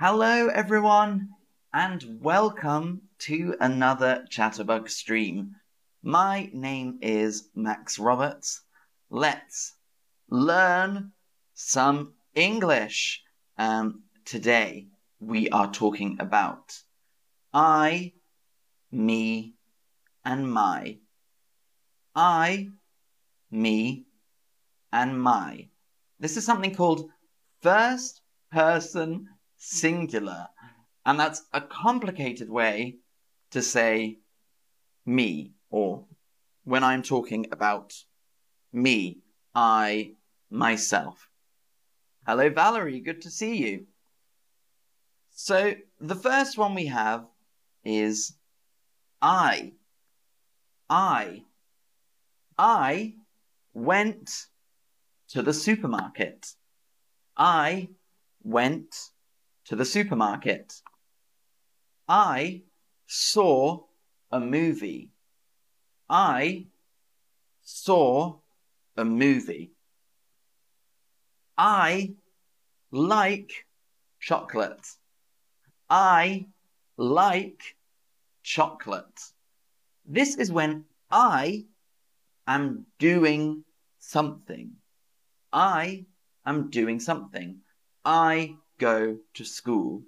Hello, everyone, and welcome to another Chatterbug stream. My name is Max Roberts. Let's learn some English. Um, today we are talking about I, me, and my. I, me, and my. This is something called first person singular. And that's a complicated way to say me, or when I'm talking about me, I, myself. Hello, Valerie, good to see you. So, the first one we have is I. I. I went to the supermarket. I went to the supermarket. I saw a movie. I saw a movie. I like chocolate. I like chocolate. This is when I am doing something. I am doing something. I go to school.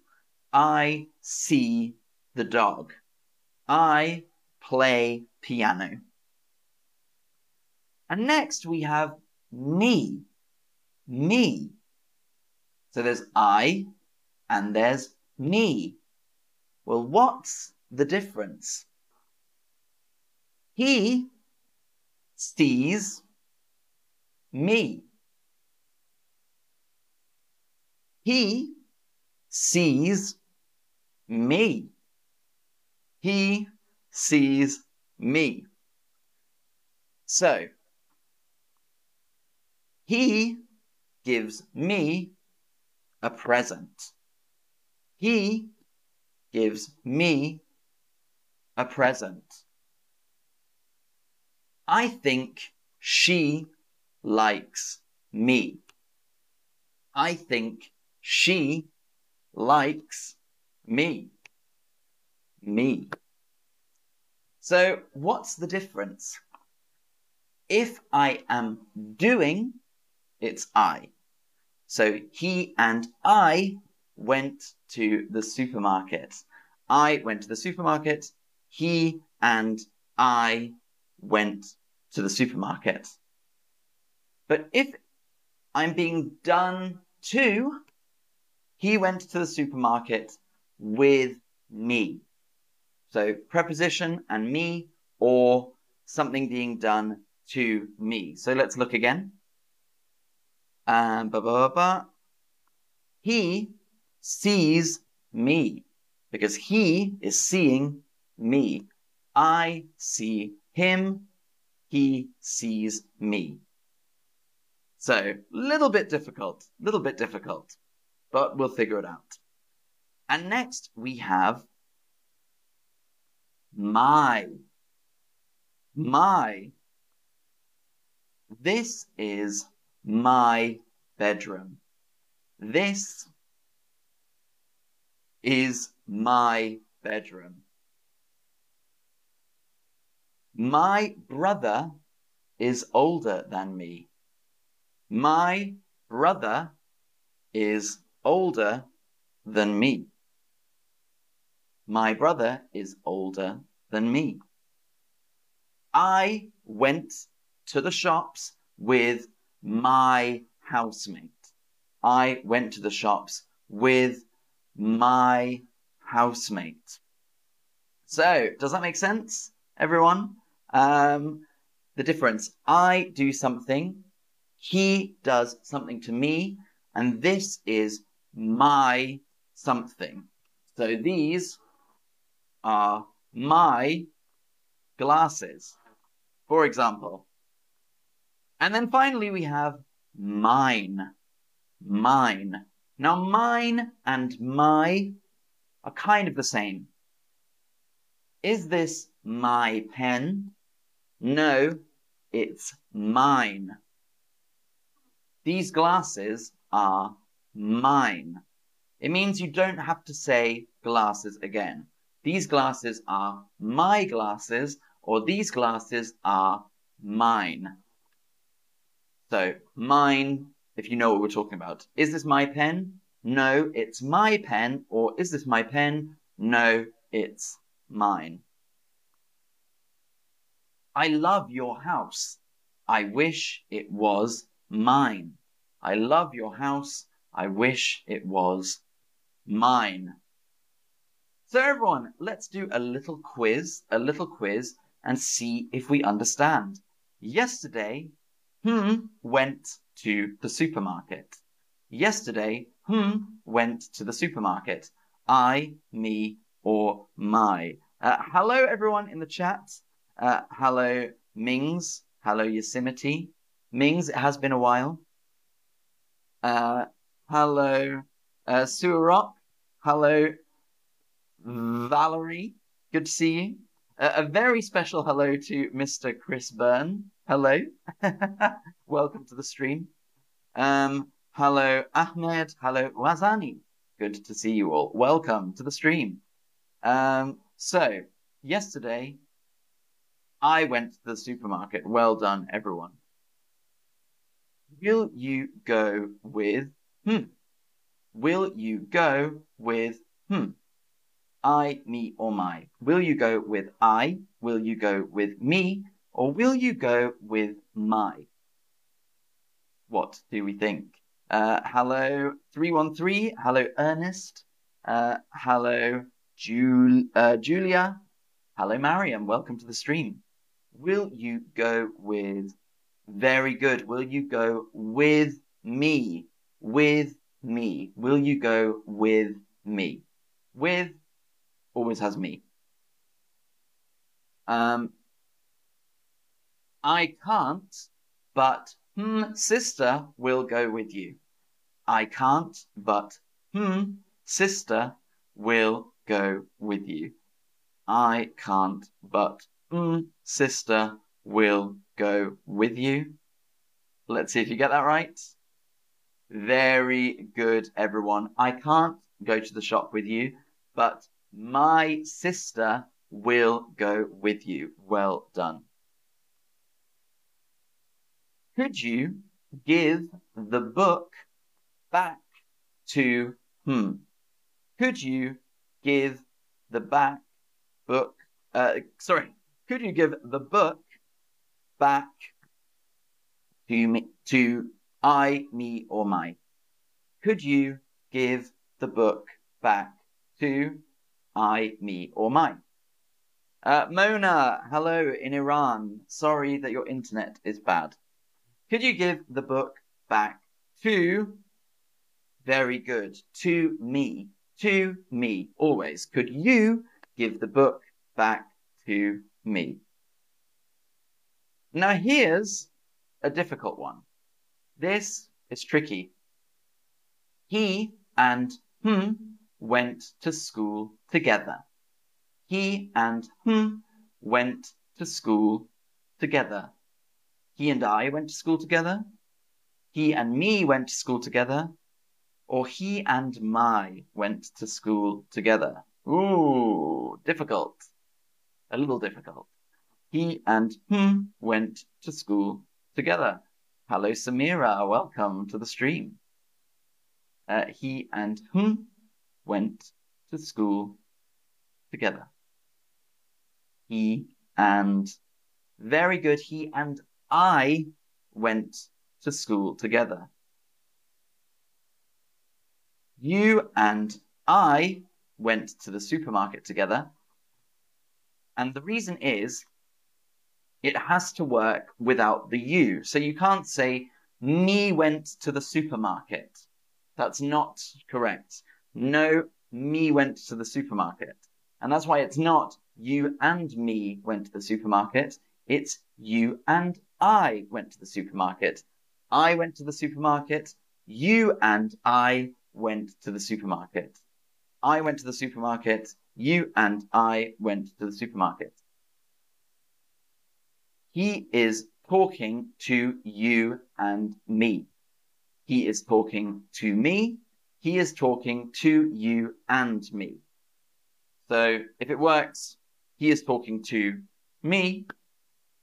I see the dog. I play piano. And next we have me. Me. So there's I and there's me. Well, what's the difference? He sees me. He sees me. He sees me. So, he gives me a present. He gives me a present. I think she likes me. I think she likes me. Me. So, what's the difference? If I am doing, it's I. So, he and I went to the supermarket. I went to the supermarket. He and I went to the supermarket. But if I'm being done to, he went to the supermarket with me. So preposition and me or something being done to me. So let's look again. Um, ba, ba, ba, he sees me because he is seeing me. I see him. He sees me. So, little bit difficult, little bit difficult but we'll figure it out. And next we have my. My. This is my bedroom. This is my bedroom. My brother is older than me. My brother is older than me. My brother is older than me. I went to the shops with my housemate. I went to the shops with my housemate. So, does that make sense, everyone? Um, the difference I do something, he does something to me, and this is my something. So these are my glasses, for example. And then finally we have mine. Mine. Now mine and my are kind of the same. Is this my pen? No, it's mine. These glasses are mine. It means you don't have to say glasses again. These glasses are my glasses, or these glasses are mine. So, mine, if you know what we're talking about. Is this my pen? No, it's my pen. Or is this my pen? No, it's mine. I love your house. I wish it was mine. I love your house. I wish it was mine. So everyone, let's do a little quiz, a little quiz and see if we understand. Yesterday, hmm went to the supermarket. Yesterday, hmm went to the supermarket. I, me, or my. Uh, hello, everyone in the chat. Uh, hello, Mings. Hello, Yosemite. Mings, it has been a while. Uh, hello, uh, Rock. Hello, Valerie. Good to see you. Uh, a very special hello to Mr. Chris Byrne. Hello. Welcome to the stream. Um, hello, Ahmed. Hello, Wazani. Good to see you all. Welcome to the stream. Um, so, yesterday I went to the supermarket. Well done, everyone. Will you go with hmm? Will you go with hmm? I, me, or my? Will you go with I? Will you go with me? Or will you go with my? What do we think? Uh, hello, 313. Hello, Ernest. Uh, hello, Jul- uh, Julia. Hello, Mariam. Welcome to the stream. Will you go with? Very good. Will you go with me? With me. Will you go with me? With always has me. Um, I can't, but hmm, sister will go with you. I can't, but hmm, sister will go with you. I can't, but mm, sister will go with you. Let's see if you get that right. Very good, everyone. I can't go to the shop with you, but my sister will go with you. Well done. Could you give the book back to hmm? Could you give the back book? Uh, sorry, could you give the book back to me, to I, me, or my? Could you give the book back to I, me, or my? Uh, Mona, hello in Iran. Sorry that your internet is bad. Could you give the book back to? Very good. To me. To me. Always. Could you give the book back to me. Now here's a difficult one. This is tricky. He and hmm went to school together. He and hmm went to school together. He and I went to school together. He and me went to school together. Or he and my went to school together. Ooh, difficult. A little difficult. He and hmm went to school together. Hello, Samira. Welcome to the stream. Uh, he and hmm went to school together. He and very good. He and I went to school together. You and I went to the supermarket together. And the reason is it has to work without the you. So you can't say, me went to the supermarket. That's not correct. No, me went to the supermarket. And that's why it's not you and me went to the supermarket. It's you and I went to the supermarket. I went to the supermarket. You and I went to the supermarket. I went to the supermarket. You and I went to the supermarket. He is talking to you and me. He is talking to me. he is talking to you and me. So if it works, he is talking to me,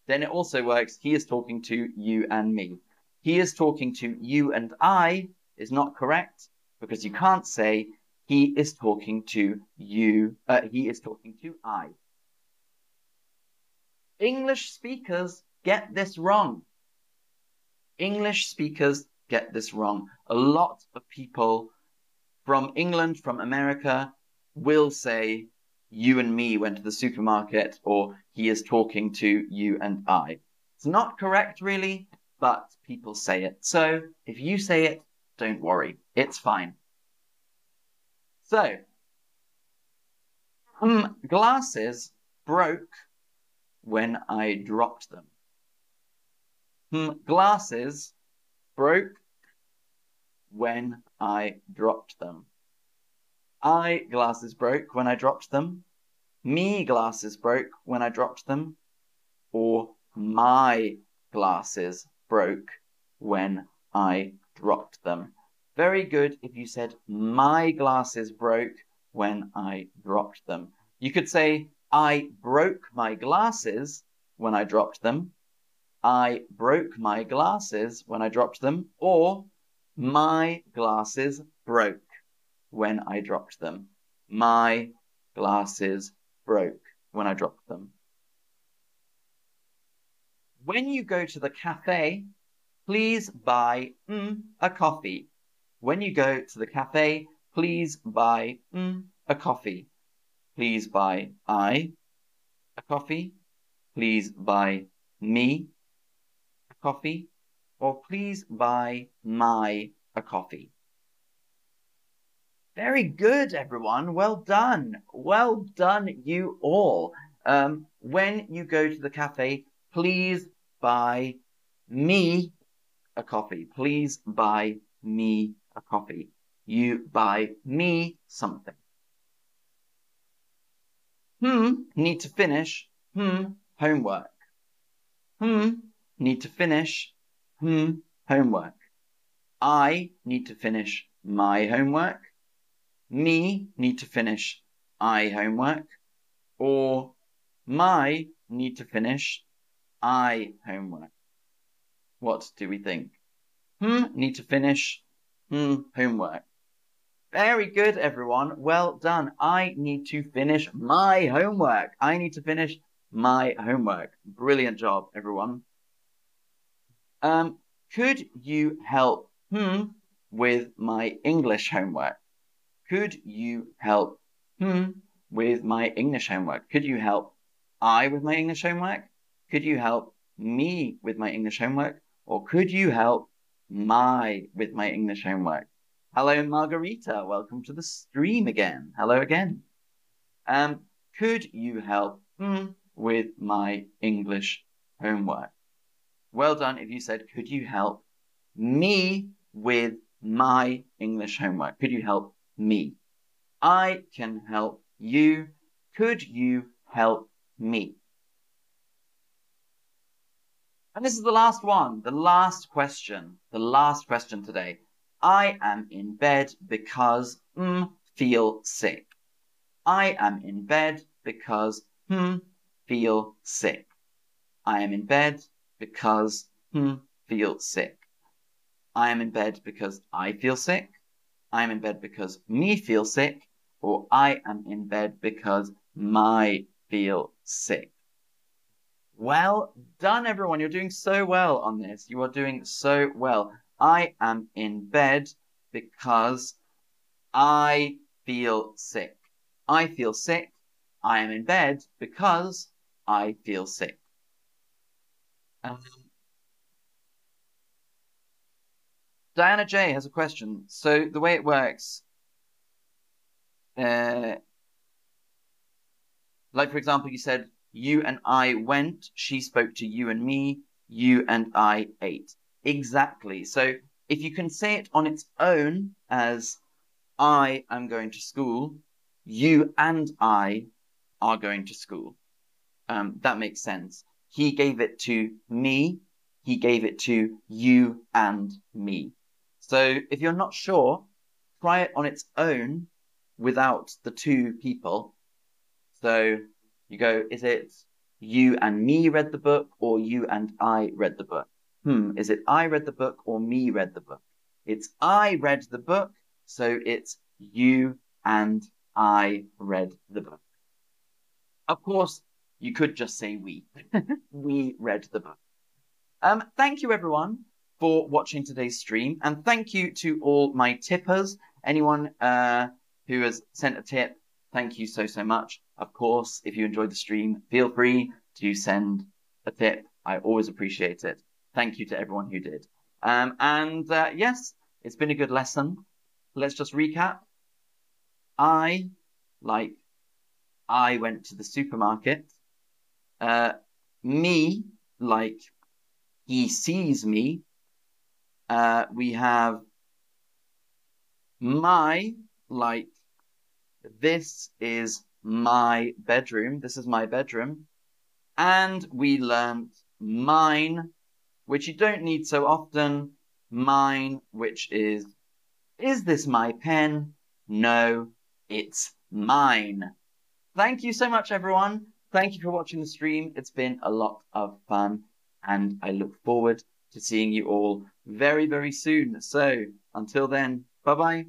then it also works, he is talking to you and me. He is talking to you and I is not correct because you can't say he is talking to you, uh, he is talking to I. English speakers get this wrong. English speakers get this wrong. A lot of people from England, from America, will say, you and me went to the supermarket, or he is talking to you and I. It's not correct, really, but people say it. So if you say it, don't worry. It's fine. So, um, glasses broke when I dropped them. Hmm, glasses broke when I dropped them. I glasses broke when I dropped them. Me glasses broke when I dropped them. Or my glasses broke when I dropped them. Very good if you said my glasses broke when I dropped them. You could say I broke my glasses when I dropped them. I broke my glasses when I dropped them. Or my glasses broke when I dropped them. My glasses broke when I dropped them. When you go to the cafe, please buy mm, a coffee. When you go to the cafe, please buy mm, a coffee. Please buy I a coffee. Please buy me a coffee or please buy my a coffee. Very good, everyone. Well done. Well done, you all. Um, when you go to the cafe, please buy me a coffee. Please buy me a coffee. You buy me something. Hmm, need to finish. Hmm, homework. Hmm, need to finish. Hmm, homework. I need to finish my homework. Me need to finish I homework. Or my need to finish I homework. What do we think? Hmm, need to finish hmm, homework. Very good, everyone. Well done. I need to finish my homework. I need to finish my homework. Brilliant job, everyone. Um, could you help hmm with my English homework? Could you help hmm with my English homework? Could you help I with my English homework? Could you help me with my English homework? Or could you help my with my English homework? Hello, Margarita. Welcome to the stream again. Hello again. Um, could you help hmm, with my English homework? Well done if you said, could you help me with my English homework? Could you help me? I can help you. Could you help me? And this is the last one, the last question, the last question today. I am in bed because mm, feel sick. I am in bed because hmm feel sick. I am in bed because hmm feel sick. I am in bed because I feel sick. I am in bed because me feel sick. Or I am in bed because my feel sick. Well done, everyone. You're doing so well on this. You are doing so well. I am in bed because I feel sick. I feel sick. I am in bed because I feel sick. Um, Diana J has a question. So the way it works, uh, like for example, you said you and I went, she spoke to you and me, you and I ate. Exactly. So if you can say it on its own as I am going to school, you and I are going to school. Um, that makes sense. He gave it to me. He gave it to you and me. So if you're not sure, try it on its own without the two people. So you go, is it you and me read the book or you and I read the book? Hmm, is it I read the book or me read the book? It's I read the book, so it's you and I read the book. Of course, you could just say we. we read the book. Um, thank you everyone for watching today's stream, and thank you to all my tippers. Anyone uh, who has sent a tip, thank you so so much. Of course, if you enjoyed the stream, feel free to send a tip. I always appreciate it. Thank you to everyone who did. Um, and uh, yes, it's been a good lesson. Let's just recap. I, like, I went to the supermarket. Uh, me, like, he sees me. Uh, we have my, like, this is my bedroom. This is my bedroom. And we learnt mine, which you don't need so often. Mine, which is, is this my pen? No, it's mine. Thank you so much, everyone. Thank you for watching the stream. It's been a lot of fun, and I look forward to seeing you all very, very soon. So until then, bye bye.